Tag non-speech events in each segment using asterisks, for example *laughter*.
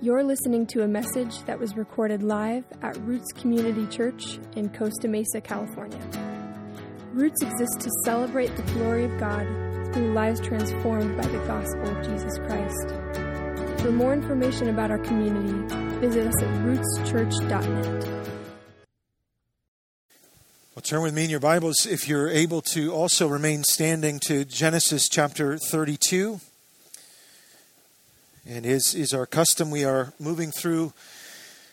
You're listening to a message that was recorded live at Roots Community Church in Costa Mesa, California. Roots exists to celebrate the glory of God through lives transformed by the gospel of Jesus Christ. For more information about our community, visit us at rootschurch.net. Well, turn with me in your Bibles, if you're able to also remain standing, to Genesis chapter 32. And as is our custom, we are moving through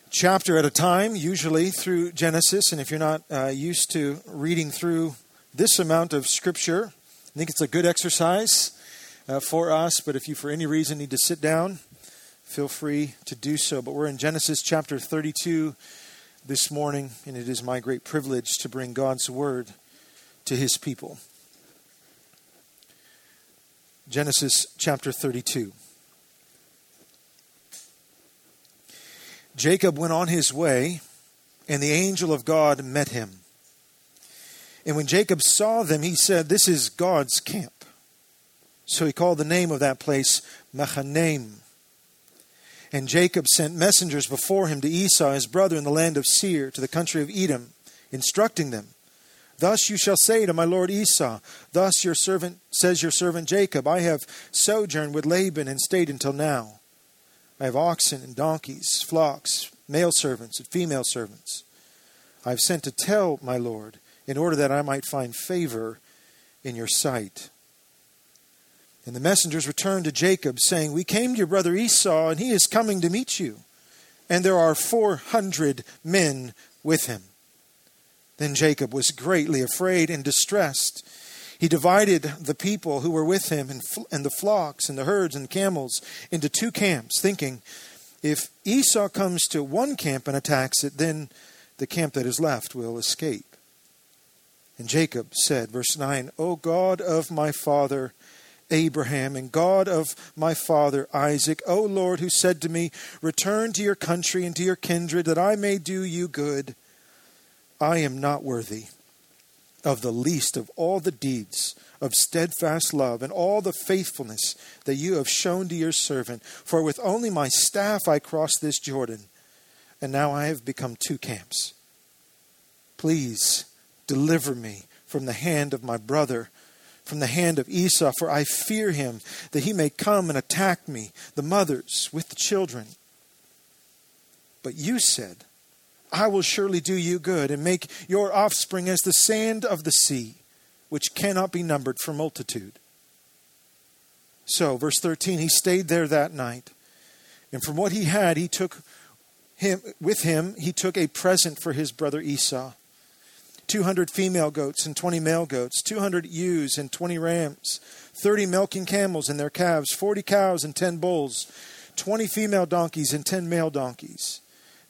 chapter at a time, usually through Genesis. And if you're not uh, used to reading through this amount of Scripture, I think it's a good exercise uh, for us. But if you, for any reason, need to sit down, feel free to do so. But we're in Genesis chapter 32 this morning, and it is my great privilege to bring God's Word to His people. Genesis chapter 32. Jacob went on his way, and the angel of God met him. And when Jacob saw them, he said, This is God's camp. So he called the name of that place Mahanaim. And Jacob sent messengers before him to Esau, his brother, in the land of Seir, to the country of Edom, instructing them, Thus you shall say to my lord Esau, Thus your servant says your servant Jacob, I have sojourned with Laban and stayed until now. I have oxen and donkeys, flocks, male servants and female servants. I have sent to tell my Lord, in order that I might find favor in your sight. And the messengers returned to Jacob, saying, We came to your brother Esau, and he is coming to meet you. And there are four hundred men with him. Then Jacob was greatly afraid and distressed. He divided the people who were with him and, and the flocks and the herds and camels into two camps, thinking, if Esau comes to one camp and attacks it, then the camp that is left will escape. And Jacob said, verse 9, O God of my father Abraham and God of my father Isaac, O Lord, who said to me, Return to your country and to your kindred, that I may do you good, I am not worthy of the least of all the deeds of steadfast love and all the faithfulness that you have shown to your servant. For with only my staff I crossed this Jordan, and now I have become two camps. Please deliver me from the hand of my brother, from the hand of Esau, for I fear him that he may come and attack me, the mothers with the children. But you said, I will surely do you good and make your offspring as the sand of the sea, which cannot be numbered for multitude. So, verse 13, he stayed there that night. And from what he had, he took him with him, he took a present for his brother Esau. 200 female goats and 20 male goats, 200 ewes and 20 rams, 30 milking camels and their calves, 40 cows and 10 bulls, 20 female donkeys and 10 male donkeys.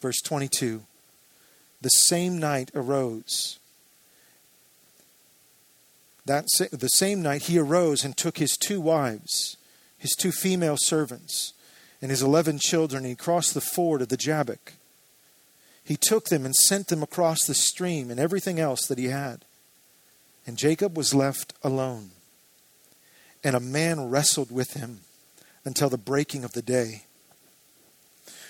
Verse 22 The same night arose. That the same night he arose and took his two wives, his two female servants, and his eleven children, and he crossed the ford of the Jabbok. He took them and sent them across the stream and everything else that he had. And Jacob was left alone. And a man wrestled with him until the breaking of the day.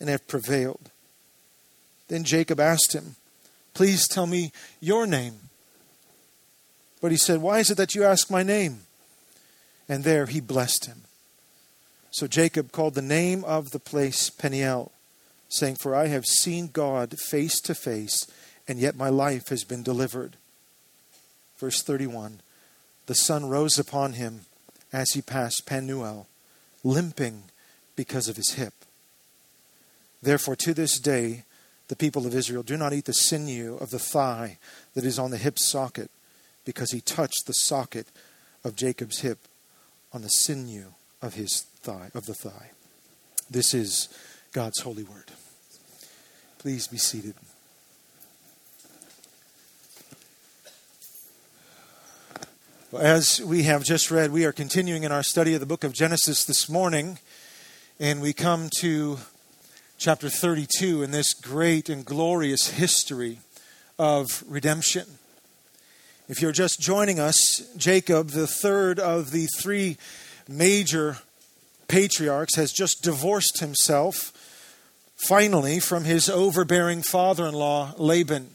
and have prevailed. Then Jacob asked him, Please tell me your name. But he said, Why is it that you ask my name? And there he blessed him. So Jacob called the name of the place Peniel, saying, For I have seen God face to face, and yet my life has been delivered. Verse 31 The sun rose upon him as he passed Penuel, limping because of his hip. Therefore, to this day, the people of Israel do not eat the sinew of the thigh that is on the hip socket, because he touched the socket of Jacob's hip on the sinew of his thigh of the thigh. This is God's holy word. Please be seated. As we have just read, we are continuing in our study of the book of Genesis this morning, and we come to chapter 32 in this great and glorious history of redemption. If you're just joining us, Jacob, the third of the three major patriarchs, has just divorced himself finally from his overbearing father in law, Laban.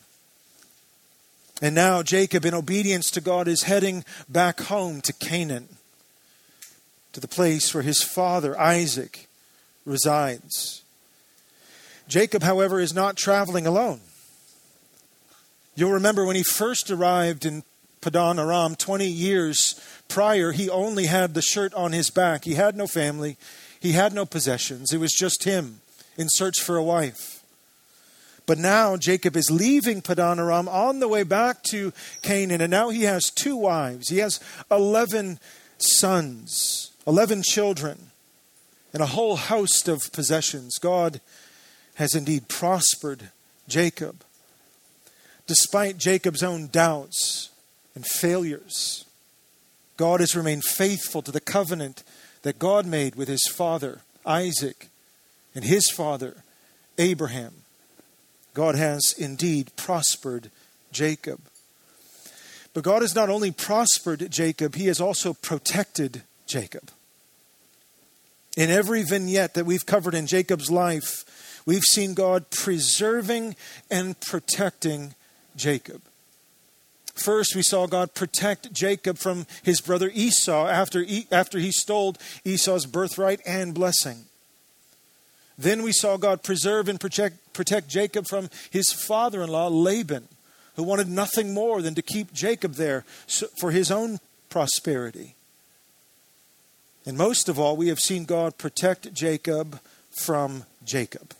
And now Jacob, in obedience to God, is heading back home to Canaan, to the place where his father, Isaac, resides. Jacob, however, is not traveling alone. You'll remember when he first arrived in Padan Aram 20 years prior, he only had the shirt on his back. He had no family, he had no possessions. It was just him in search for a wife. But now Jacob is leaving Padan Aram on the way back to Canaan, and now he has two wives. He has 11 sons, 11 children, and a whole host of possessions. God has indeed prospered Jacob. Despite Jacob's own doubts and failures, God has remained faithful to the covenant that God made with his father, Isaac, and his father, Abraham. God has indeed prospered Jacob. But God has not only prospered Jacob, he has also protected Jacob. In every vignette that we've covered in Jacob's life, we've seen God preserving and protecting Jacob. First, we saw God protect Jacob from his brother Esau after, after he stole Esau's birthright and blessing. Then we saw God preserve and protect, protect Jacob from his father in law, Laban, who wanted nothing more than to keep Jacob there for his own prosperity. And most of all, we have seen God protect Jacob from Jacob.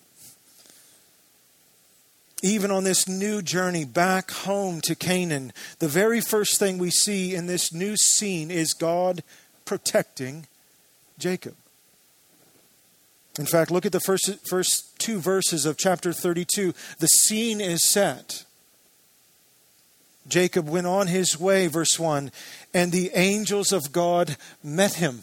Even on this new journey back home to Canaan, the very first thing we see in this new scene is God protecting Jacob. In fact, look at the first, first two verses of chapter 32. The scene is set. Jacob went on his way, verse 1, and the angels of God met him.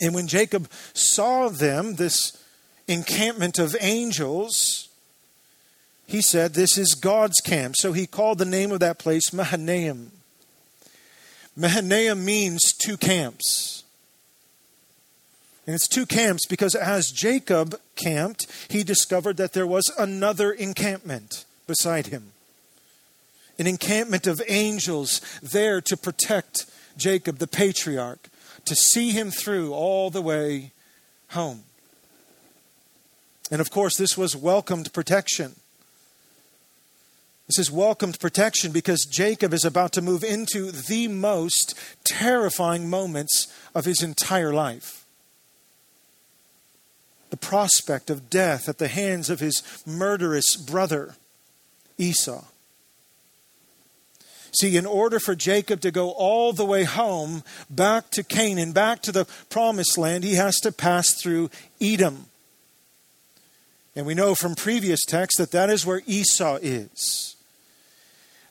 And when Jacob saw them, this encampment of angels, he said, This is God's camp. So he called the name of that place Mahanaim. Mahanaim means two camps. And it's two camps because as Jacob camped, he discovered that there was another encampment beside him. An encampment of angels there to protect Jacob, the patriarch, to see him through all the way home. And of course, this was welcomed protection. This is welcomed protection because Jacob is about to move into the most terrifying moments of his entire life the prospect of death at the hands of his murderous brother, Esau. See, in order for Jacob to go all the way home, back to Canaan, back to the promised land, he has to pass through Edom. And we know from previous texts that that is where Esau is.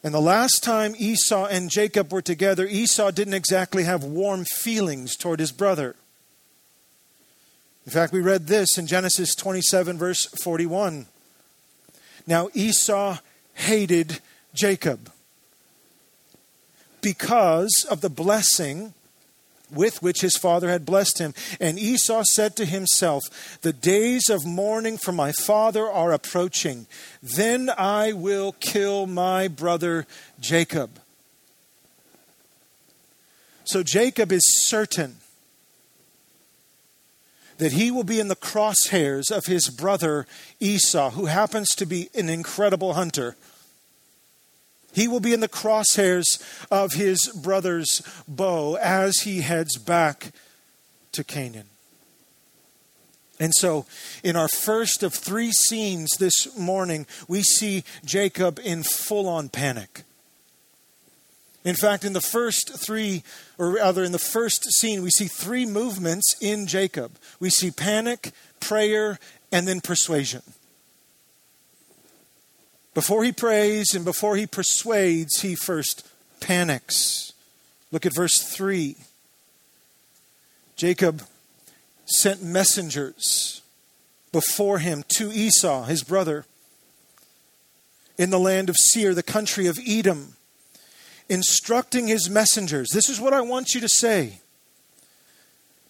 And the last time Esau and Jacob were together, Esau didn't exactly have warm feelings toward his brother. In fact, we read this in Genesis 27, verse 41. Now Esau hated Jacob because of the blessing with which his father had blessed him. And Esau said to himself, The days of mourning for my father are approaching. Then I will kill my brother Jacob. So Jacob is certain that he will be in the crosshairs of his brother Esau, who happens to be an incredible hunter. He will be in the crosshairs of his brother's bow as he heads back to Canaan. And so, in our first of three scenes this morning, we see Jacob in full on panic. In fact, in the first three, or rather in the first scene, we see three movements in Jacob. We see panic, prayer, and then persuasion. Before he prays and before he persuades, he first panics. Look at verse 3. Jacob sent messengers before him to Esau, his brother, in the land of Seir, the country of Edom, instructing his messengers. This is what I want you to say.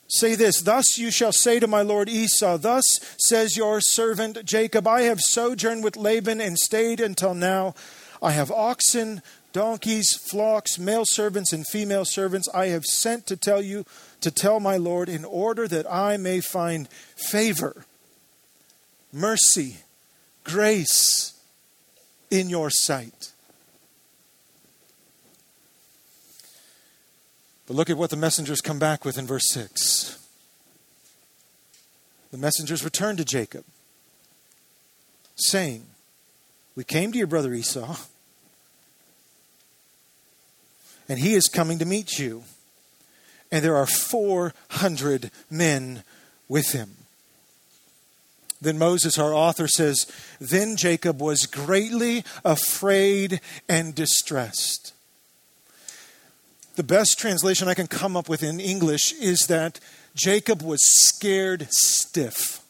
Say this Thus you shall say to my lord Esau, Thus says your servant Jacob, I have sojourned with Laban and stayed until now. I have oxen, donkeys, flocks, male servants, and female servants. I have sent to tell you, to tell my lord, in order that I may find favor, mercy, grace in your sight. But look at what the messengers come back with in verse 6. The messengers return to Jacob, saying, We came to your brother Esau, and he is coming to meet you, and there are 400 men with him. Then Moses, our author, says, Then Jacob was greatly afraid and distressed the best translation I can come up with in English is that Jacob was scared stiff.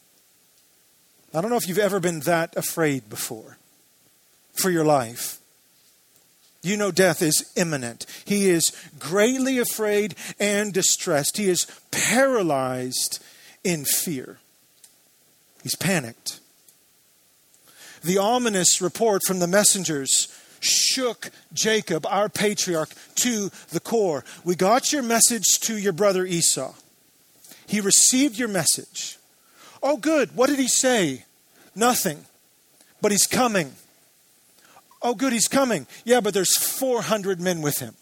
I don't know if you've ever been that afraid before for your life. You know death is imminent. He is greatly afraid and distressed. He is paralyzed in fear. He's panicked. The ominous report from the messengers shook Jacob, our patriarch, to the core. We got your message to your brother Esau. He received your message. Oh, good. What did he say? Nothing. But he's coming. Oh, good, he's coming. Yeah, but there's 400 men with him.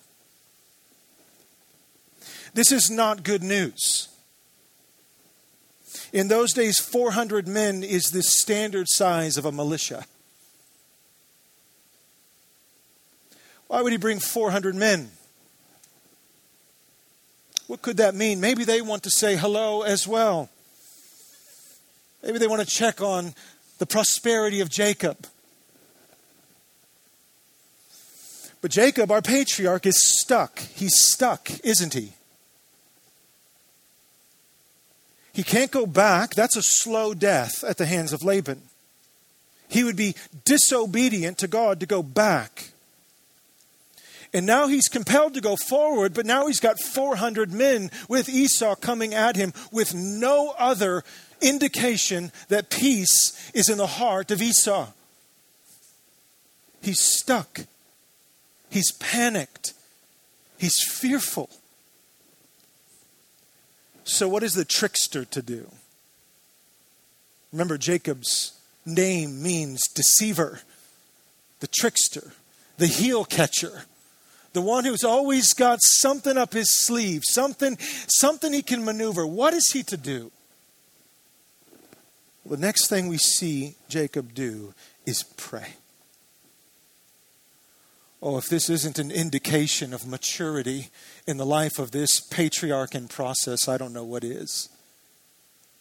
This is not good news. In those days, 400 men is the standard size of a militia. Why would he bring 400 men? What could that mean? Maybe they want to say hello as well. Maybe they want to check on the prosperity of Jacob. But Jacob, our patriarch, is stuck. He's stuck, isn't he? He can't go back. That's a slow death at the hands of Laban. He would be disobedient to God to go back. And now he's compelled to go forward, but now he's got 400 men with Esau coming at him with no other indication that peace is in the heart of Esau. He's stuck. He's panicked. He's fearful. So, what is the trickster to do? Remember, Jacob's name means deceiver, the trickster, the heel catcher the one who's always got something up his sleeve, something, something he can maneuver. What is he to do? The next thing we see Jacob do is pray. Oh, if this isn't an indication of maturity in the life of this patriarch in process, I don't know what is.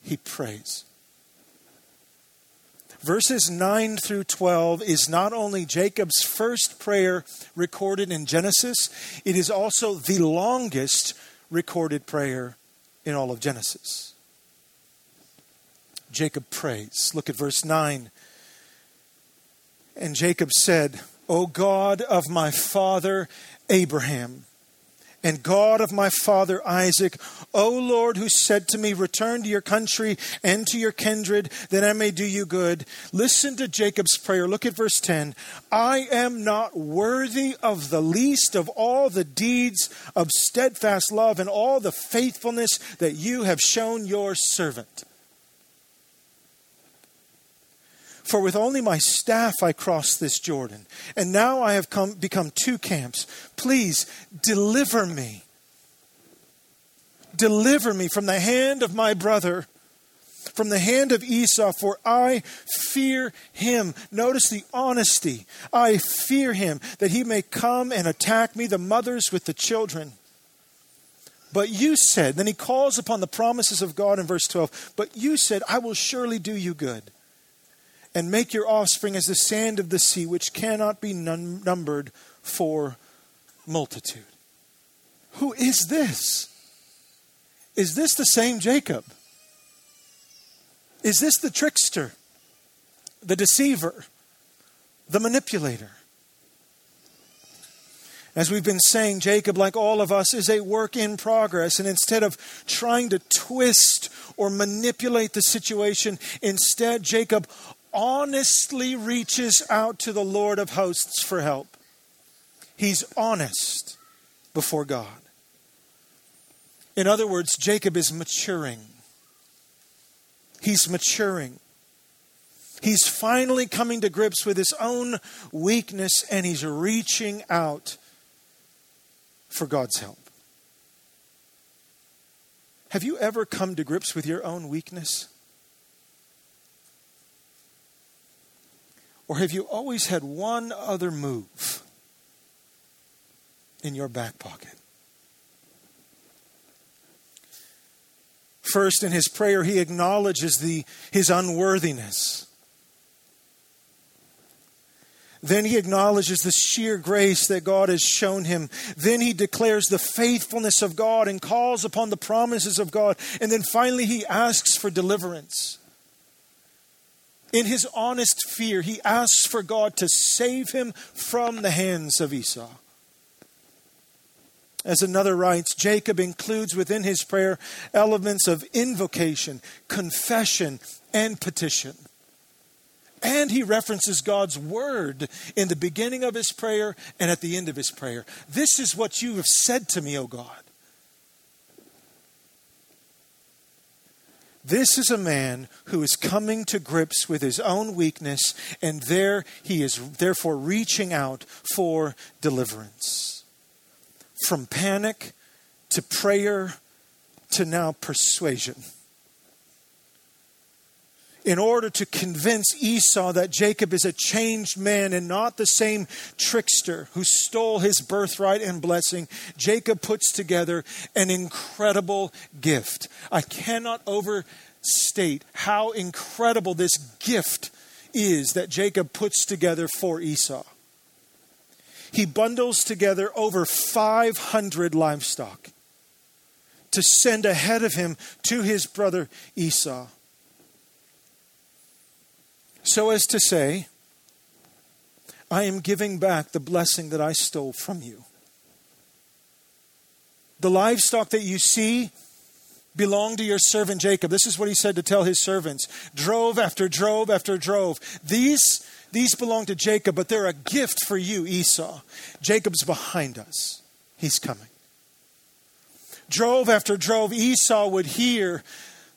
He prays. Verses 9 through 12 is not only Jacob's first prayer recorded in Genesis, it is also the longest recorded prayer in all of Genesis. Jacob prays. Look at verse 9. And Jacob said, O God of my father Abraham, and God of my father Isaac, O Lord, who said to me, Return to your country and to your kindred, that I may do you good. Listen to Jacob's prayer. Look at verse 10. I am not worthy of the least of all the deeds of steadfast love and all the faithfulness that you have shown your servant. For with only my staff I crossed this Jordan, and now I have come, become two camps. Please deliver me. Deliver me from the hand of my brother, from the hand of Esau, for I fear him. Notice the honesty. I fear him that he may come and attack me, the mothers with the children. But you said, then he calls upon the promises of God in verse 12, but you said, I will surely do you good and make your offspring as the sand of the sea, which cannot be num- numbered for multitude. Who is this? Is this the same Jacob? Is this the trickster, the deceiver, the manipulator? As we've been saying, Jacob, like all of us, is a work in progress. And instead of trying to twist or manipulate the situation, instead, Jacob honestly reaches out to the Lord of hosts for help. He's honest before God. In other words, Jacob is maturing. He's maturing. He's finally coming to grips with his own weakness and he's reaching out for God's help. Have you ever come to grips with your own weakness? Or have you always had one other move in your back pocket? First, in his prayer, he acknowledges the, his unworthiness. Then he acknowledges the sheer grace that God has shown him. Then he declares the faithfulness of God and calls upon the promises of God. And then finally, he asks for deliverance. In his honest fear, he asks for God to save him from the hands of Esau. As another writes, Jacob includes within his prayer elements of invocation, confession, and petition. And he references God's word in the beginning of his prayer and at the end of his prayer. This is what you have said to me, O God. This is a man who is coming to grips with his own weakness, and there he is therefore reaching out for deliverance. From panic to prayer to now persuasion. In order to convince Esau that Jacob is a changed man and not the same trickster who stole his birthright and blessing, Jacob puts together an incredible gift. I cannot overstate how incredible this gift is that Jacob puts together for Esau. He bundles together over 500 livestock to send ahead of him to his brother Esau. So as to say, I am giving back the blessing that I stole from you. The livestock that you see belonged to your servant Jacob. This is what he said to tell his servants drove after drove after drove. These, these belong to Jacob, but they're a gift for you, Esau. Jacob's behind us, he's coming. Drove after drove, Esau would hear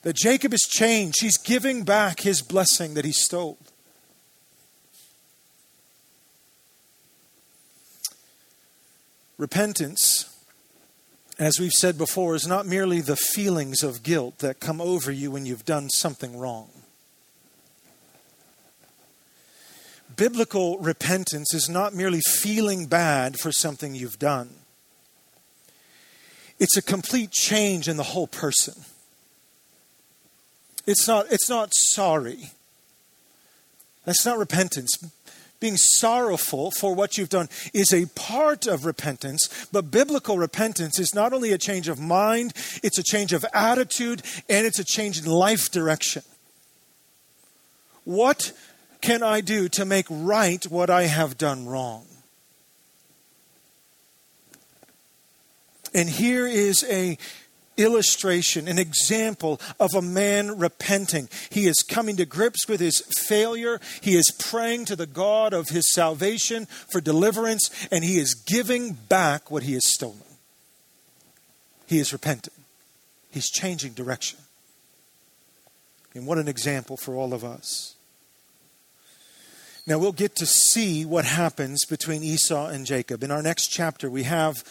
that Jacob has changed. He's giving back his blessing that he stole. Repentance as we've said before, is not merely the feelings of guilt that come over you when you've done something wrong. Biblical repentance is not merely feeling bad for something you've done, it's a complete change in the whole person. It's not, it's not sorry. That's not repentance being sorrowful for what you've done is a part of repentance, but biblical repentance is not only a change of mind, it's a change of attitude, and it's a change in life direction. What can I do to make right what I have done wrong? And here is a illustration, an example of a man repenting. He is coming to grips with his failure. He is praying to the God of his salvation for deliverance, and he is giving back what he has stolen. He is repenting, he's changing direction. And what an example for all of us. Now we'll get to see what happens between Esau and Jacob. In our next chapter, we have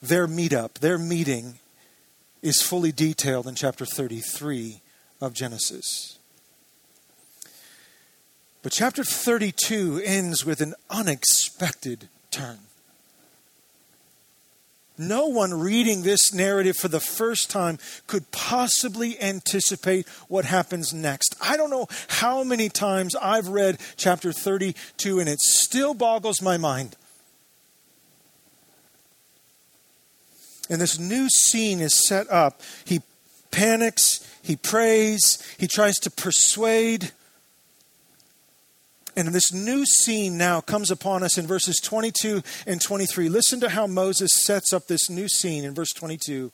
their meetup, their meeting is fully detailed in chapter 33 of Genesis. But chapter 32 ends with an unexpected turn. No one reading this narrative for the first time could possibly anticipate what happens next. I don't know how many times I've read chapter 32 and it still boggles my mind. And this new scene is set up. He panics, he prays, he tries to persuade. And this new scene now comes upon us in verses 22 and 23. Listen to how Moses sets up this new scene in verse 22.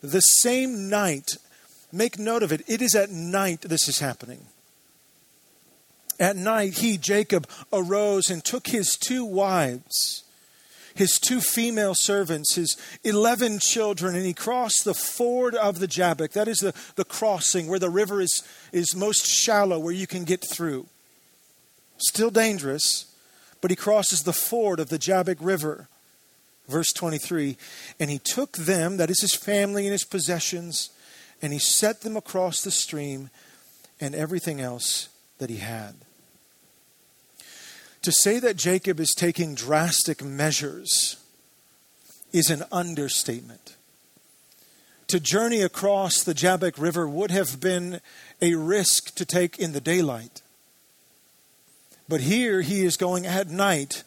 The same night, make note of it, it is at night this is happening. At night, he, Jacob, arose and took his two wives his two female servants, his 11 children, and he crossed the ford of the Jabbok. That is the, the crossing where the river is, is most shallow, where you can get through. Still dangerous, but he crosses the ford of the Jabbok River. Verse 23 And he took them, that is his family and his possessions, and he set them across the stream and everything else that he had. To say that Jacob is taking drastic measures is an understatement. To journey across the Jabbok River would have been a risk to take in the daylight. But here he is going at night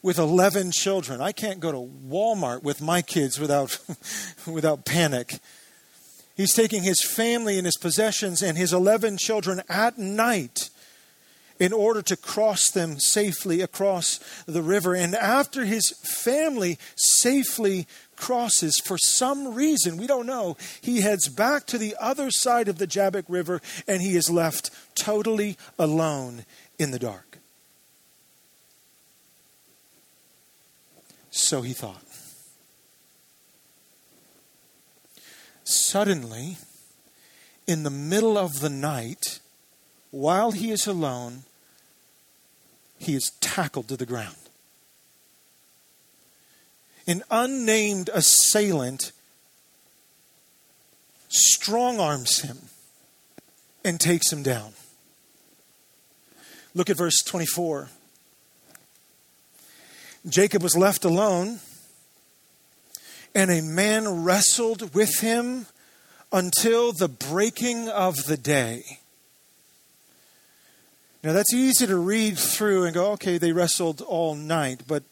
with 11 children. I can't go to Walmart with my kids without, *laughs* without panic. He's taking his family and his possessions and his 11 children at night in order to cross them safely across the river. And after his family safely crosses, for some reason, we don't know, he heads back to the other side of the Jabbok River and he is left totally alone in the dark. So he thought. Suddenly, in the middle of the night, while he is alone, he is tackled to the ground. An unnamed assailant strong arms him and takes him down. Look at verse 24. Jacob was left alone, and a man wrestled with him until the breaking of the day. Now, that's easy to read through and go, okay, they wrestled all night, but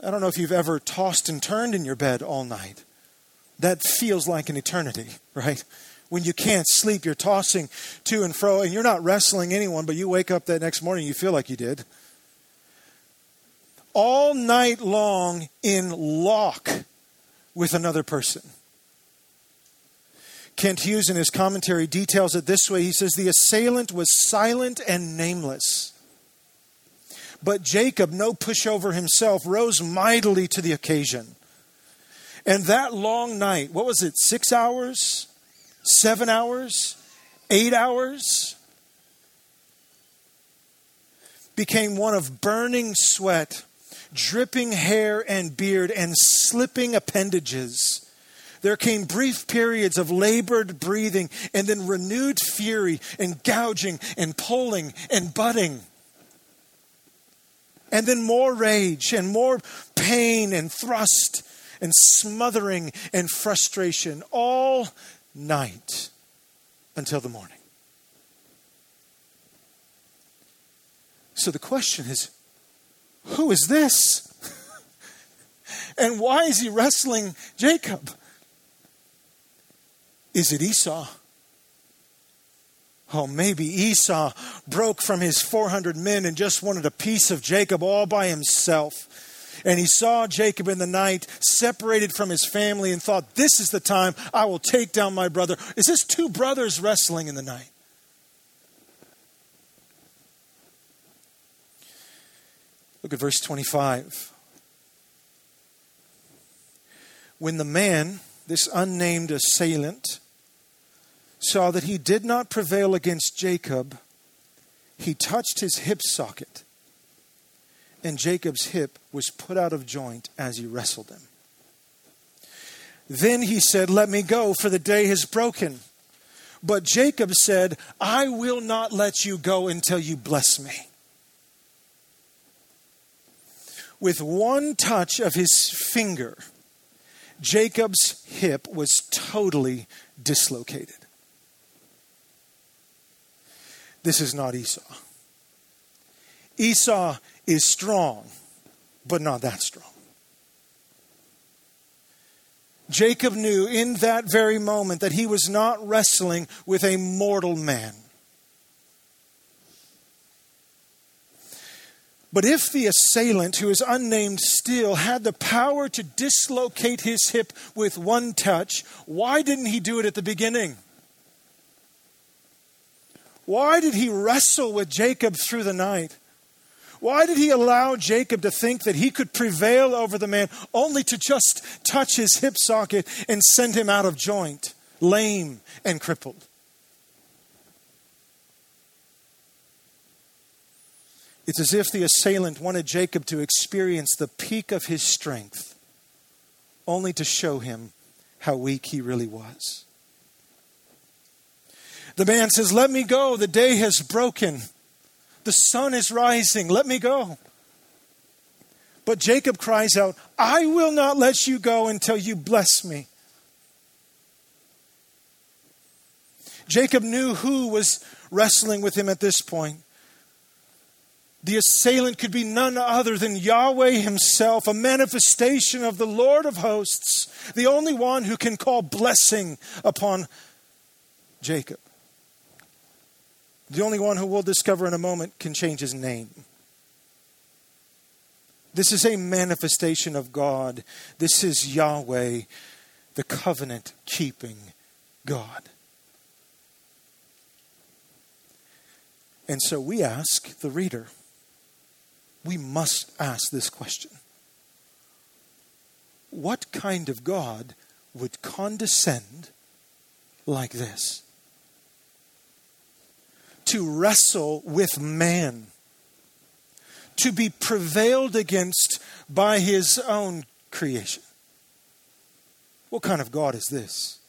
I don't know if you've ever tossed and turned in your bed all night. That feels like an eternity, *laughs* right? When you can't sleep, you're tossing to and fro, and you're not wrestling anyone, but you wake up that next morning, you feel like you did. All night long in lock with another person. Kent Hughes, in his commentary, details it this way He says, The assailant was silent and nameless. But Jacob, no pushover himself, rose mightily to the occasion. And that long night, what was it, six hours? Seven hours? Eight hours? Became one of burning sweat, dripping hair and beard, and slipping appendages there came brief periods of labored breathing and then renewed fury and gouging and pulling and butting. And then more rage and more pain and thrust and smothering and frustration all night until the morning. So the question is who is this? *laughs* and why is he wrestling Jacob? Is it Esau? Oh, maybe Esau broke from his 400 men and just wanted a piece of Jacob all by himself. And he saw Jacob in the night, separated from his family, and thought, This is the time I will take down my brother. Is this two brothers wrestling in the night? Look at verse 25. When the man, this unnamed assailant, saw that he did not prevail against Jacob, he touched his hip socket, and Jacob's hip was put out of joint as he wrestled him. Then he said, Let me go, for the day has broken. But Jacob said, I will not let you go until you bless me. With one touch of his finger, Jacob's hip was totally dislocated. This is not Esau. Esau is strong, but not that strong. Jacob knew in that very moment that he was not wrestling with a mortal man. But if the assailant, who is unnamed still, had the power to dislocate his hip with one touch, why didn't he do it at the beginning? Why did he wrestle with Jacob through the night? Why did he allow Jacob to think that he could prevail over the man only to just touch his hip socket and send him out of joint, lame and crippled? It's as if the assailant wanted Jacob to experience the peak of his strength, only to show him how weak he really was. The man says, Let me go. The day has broken. The sun is rising. Let me go. But Jacob cries out, I will not let you go until you bless me. Jacob knew who was wrestling with him at this point. The assailant could be none other than Yahweh Himself, a manifestation of the Lord of hosts, the only one who can call blessing upon Jacob. The only one who we'll discover in a moment can change his name. This is a manifestation of God. This is Yahweh, the covenant keeping God. And so we ask the reader, we must ask this question What kind of God would condescend like this? To wrestle with man, to be prevailed against by his own creation. What kind of God is this?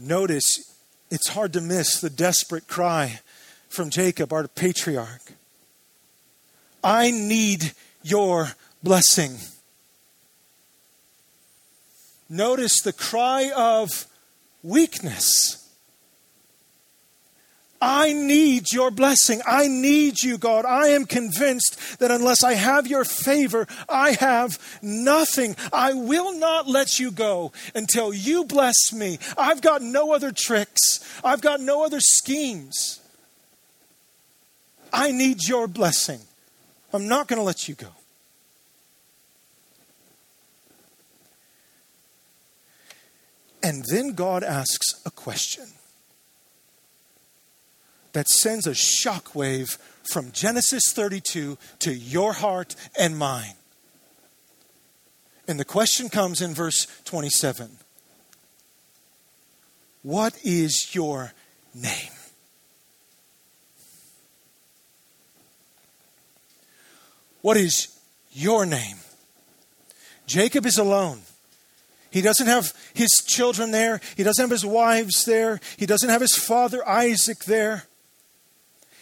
Notice it's hard to miss the desperate cry from Jacob, our patriarch. I need your blessing. Notice the cry of weakness. I need your blessing. I need you, God. I am convinced that unless I have your favor, I have nothing. I will not let you go until you bless me. I've got no other tricks, I've got no other schemes. I need your blessing. I'm not going to let you go. And then God asks a question that sends a shockwave from Genesis 32 to your heart and mine. And the question comes in verse 27 What is your name? What is your name? Jacob is alone. He doesn't have his children there. He doesn't have his wives there. He doesn't have his father Isaac there.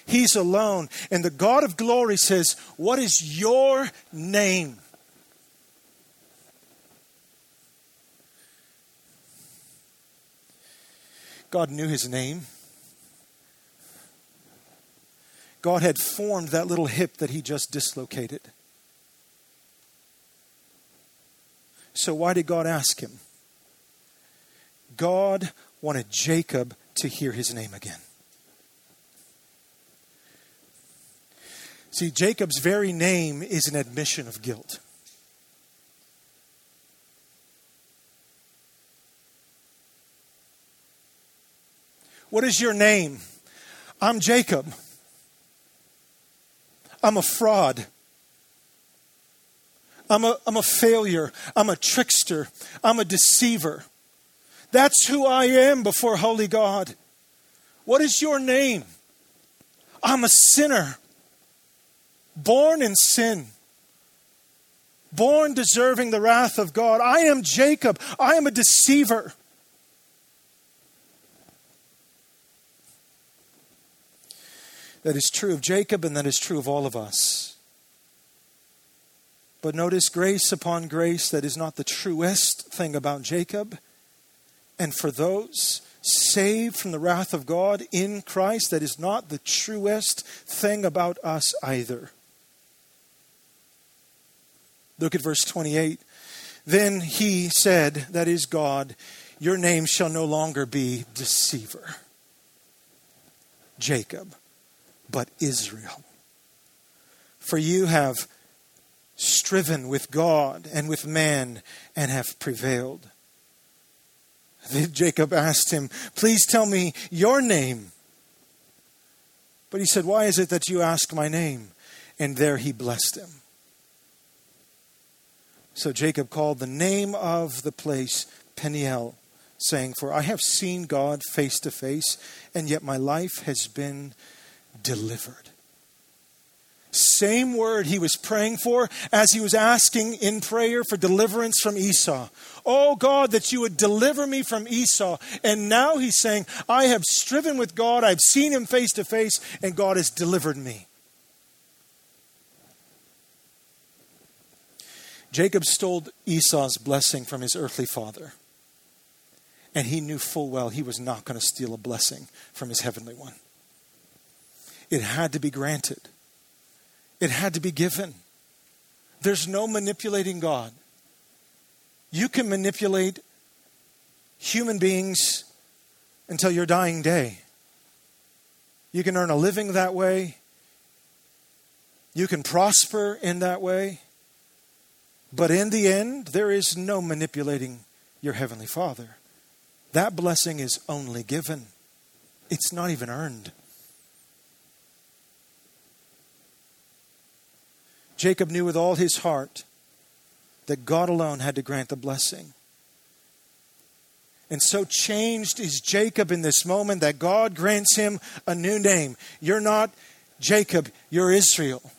He's alone. And the God of glory says, What is your name? God knew his name. God had formed that little hip that he just dislocated. So, why did God ask him? God wanted Jacob to hear his name again. See, Jacob's very name is an admission of guilt. What is your name? I'm Jacob. I'm a fraud. I'm a, I'm a failure. I'm a trickster. I'm a deceiver. That's who I am before holy God. What is your name? I'm a sinner, born in sin, born deserving the wrath of God. I am Jacob. I am a deceiver. That is true of Jacob, and that is true of all of us. But notice grace upon grace, that is not the truest thing about Jacob. And for those saved from the wrath of God in Christ, that is not the truest thing about us either. Look at verse 28. Then he said, that is God, your name shall no longer be deceiver, Jacob but Israel. For you have striven with God and with man and have prevailed. Then Jacob asked him, Please tell me your name. But he said, Why is it that you ask my name? And there he blessed him. So Jacob called the name of the place Peniel, saying, For I have seen God face to face, and yet my life has been delivered. Same word he was praying for as he was asking in prayer for deliverance from Esau. Oh God, that you would deliver me from Esau. And now he's saying, I have striven with God, I've seen him face to face, and God has delivered me. Jacob stole Esau's blessing from his earthly father. And he knew full well he was not going to steal a blessing from his heavenly one. It had to be granted, it had to be given. There's no manipulating God. You can manipulate human beings until your dying day. You can earn a living that way. You can prosper in that way. But in the end, there is no manipulating your Heavenly Father. That blessing is only given, it's not even earned. Jacob knew with all his heart that God alone had to grant the blessing. And so changed is Jacob in this moment that God grants him a new name. You're not Jacob, you're Israel.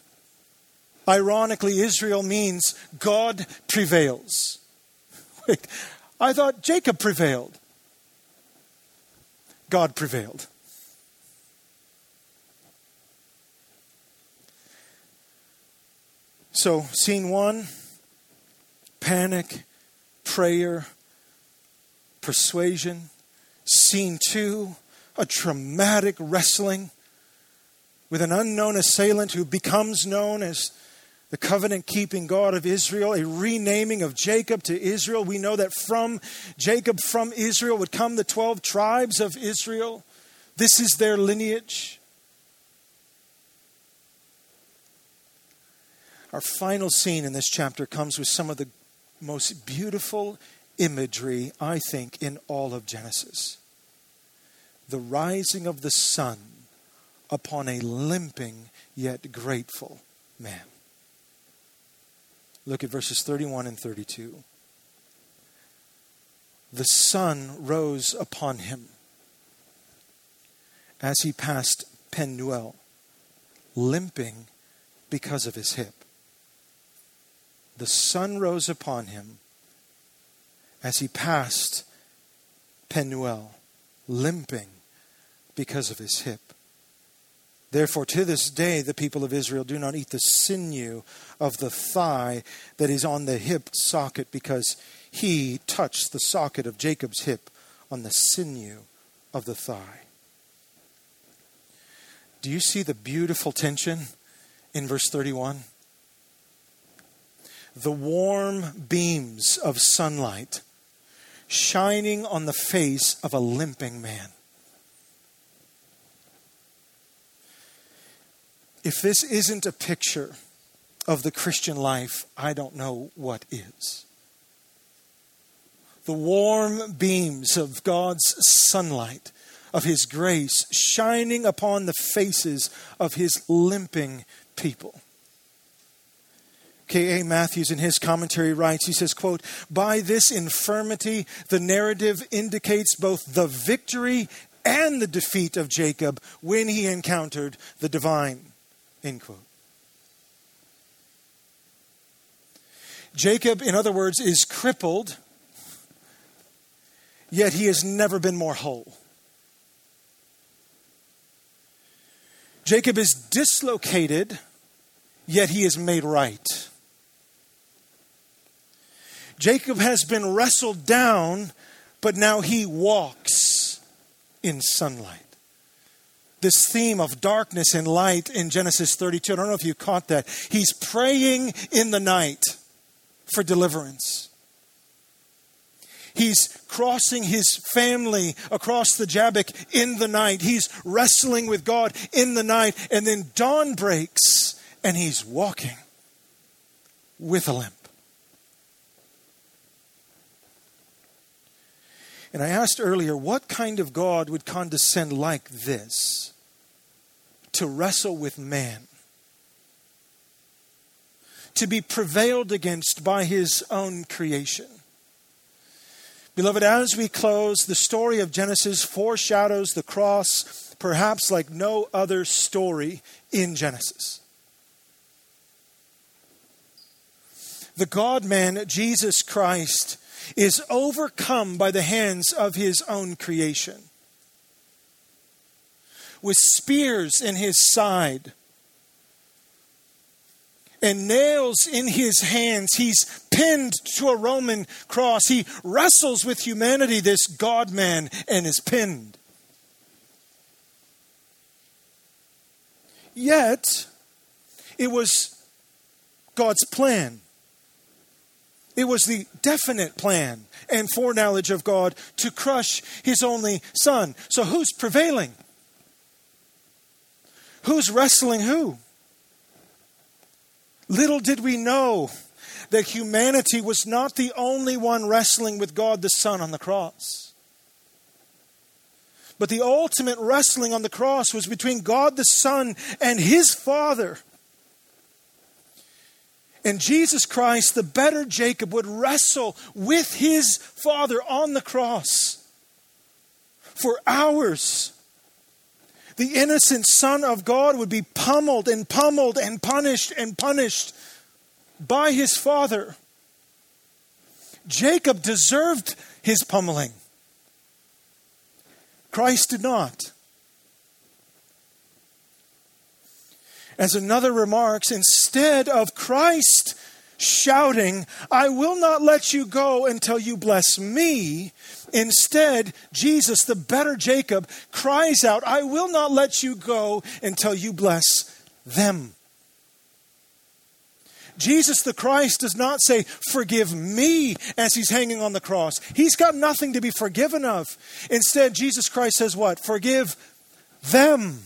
Ironically, Israel means God prevails. *laughs* Wait, I thought Jacob prevailed. God prevailed. So, scene one panic, prayer, persuasion. Scene two a dramatic wrestling with an unknown assailant who becomes known as the covenant keeping God of Israel, a renaming of Jacob to Israel. We know that from Jacob, from Israel, would come the 12 tribes of Israel. This is their lineage. Our final scene in this chapter comes with some of the most beautiful imagery, I think, in all of Genesis. The rising of the sun upon a limping yet grateful man. Look at verses 31 and 32. The sun rose upon him as he passed Penuel, limping because of his hip the sun rose upon him as he passed Penuel, limping because of his hip. Therefore, to this day, the people of Israel do not eat the sinew of the thigh that is on the hip socket, because he touched the socket of Jacob's hip on the sinew of the thigh. Do you see the beautiful tension in verse 31? The warm beams of sunlight shining on the face of a limping man. If this isn't a picture of the Christian life, I don't know what is. The warm beams of God's sunlight, of His grace, shining upon the faces of His limping people. K.A. Mathews in his commentary writes, he says, quote, by this infirmity, the narrative indicates both the victory and the defeat of Jacob when he encountered the divine, end quote. Jacob, in other words, is crippled, yet he has never been more whole. Jacob is dislocated, yet he is made right. Jacob has been wrestled down, but now he walks in sunlight. This theme of darkness and light in Genesis 32, I don't know if you caught that. He's praying in the night for deliverance. He's crossing his family across the Jabbok in the night. He's wrestling with God in the night. And then dawn breaks and he's walking with a limp. And I asked earlier, what kind of God would condescend like this to wrestle with man? To be prevailed against by his own creation. Beloved, as we close, the story of Genesis foreshadows the cross perhaps like no other story in Genesis. The God man, Jesus Christ, is overcome by the hands of his own creation. With spears in his side and nails in his hands, he's pinned to a Roman cross. He wrestles with humanity, this God man, and is pinned. Yet, it was God's plan it was the definite plan and foreknowledge of God to crush his only son. So who's prevailing? Who's wrestling who? Little did we know that humanity was not the only one wrestling with God the Son on the cross. But the ultimate wrestling on the cross was between God the Son and his Father. And Jesus Christ, the better Jacob, would wrestle with his father on the cross for hours. The innocent Son of God would be pummeled and pummeled and punished and punished by his father. Jacob deserved his pummeling. Christ did not. As another remarks, instead of Christ shouting, I will not let you go until you bless me, instead, Jesus, the better Jacob, cries out, I will not let you go until you bless them. Jesus the Christ does not say, Forgive me as he's hanging on the cross. He's got nothing to be forgiven of. Instead, Jesus Christ says, What? Forgive them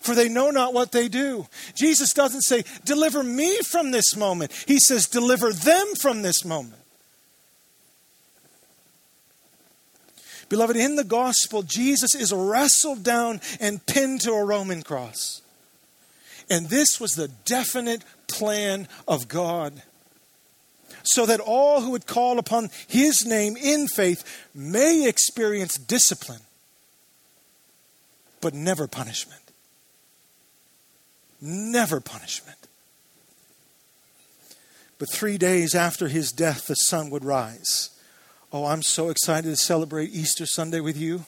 for they know not what they do. Jesus doesn't say, Deliver me from this moment. He says, Deliver them from this moment. Beloved, in the gospel, Jesus is wrestled down and pinned to a Roman cross. And this was the definite plan of God. So that all who would call upon his name in faith may experience discipline, but never punishment never punishment. But three days after his death, the sun would rise. Oh, I'm so excited to celebrate Easter Sunday with you.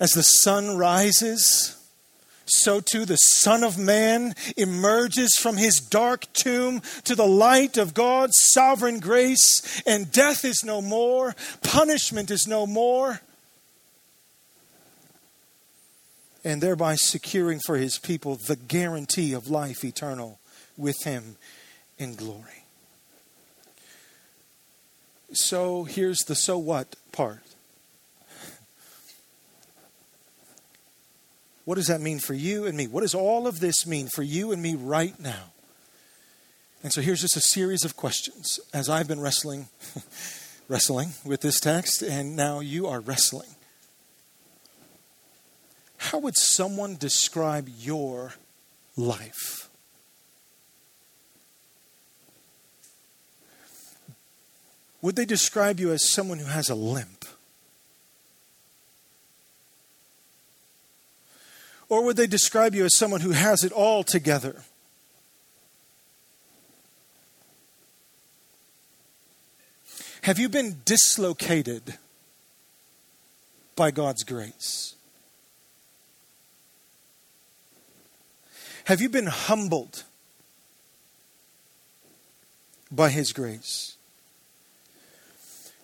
As the sun rises, so too the Son of Man emerges from his dark tomb to the light of God's sovereign grace, and death is no more, punishment is no more. And thereby securing for his people the guarantee of life eternal with him in glory. so here's the so what part. What does that mean for you and me? What does all of this mean for you and me right now? And so here's just a series of questions as I've been wrestling *laughs* wrestling with this text and now you are wrestling. How would someone describe your life? Would they describe you as someone who has a limp? Or would they describe you as someone who has it all together? Have you been dislocated by God's grace? Have you been humbled by His grace?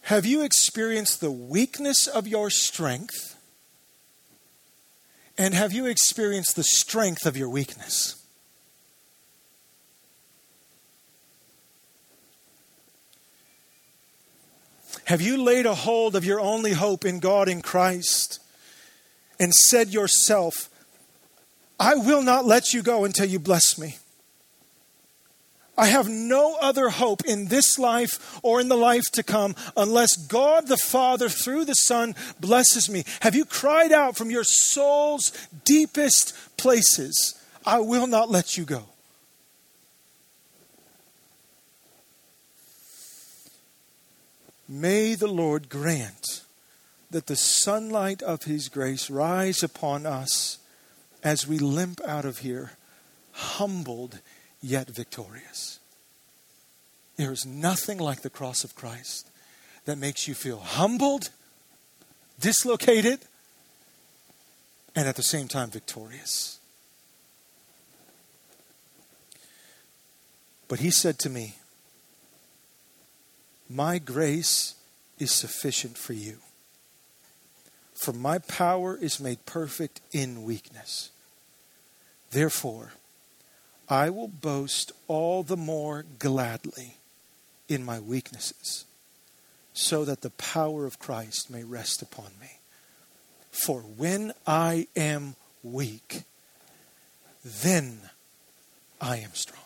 Have you experienced the weakness of your strength? And have you experienced the strength of your weakness? Have you laid a hold of your only hope in God in Christ and said yourself, I will not let you go until you bless me? I have no other hope in this life or in the life to come unless God the Father, through the Son, blesses me. Have you cried out from your soul's deepest places, I will not let you go? May the Lord grant that the sunlight of His grace rise upon us as we limp out of here, humbled yet victorious. There is nothing like the cross of Christ that makes you feel humbled, dislocated, and at the same time victorious. But he said to me, My grace is sufficient for you, for my power is made perfect in weakness. Therefore, I will boast all the more gladly in my weaknesses, so that the power of Christ may rest upon me. For when I am weak, then I am strong.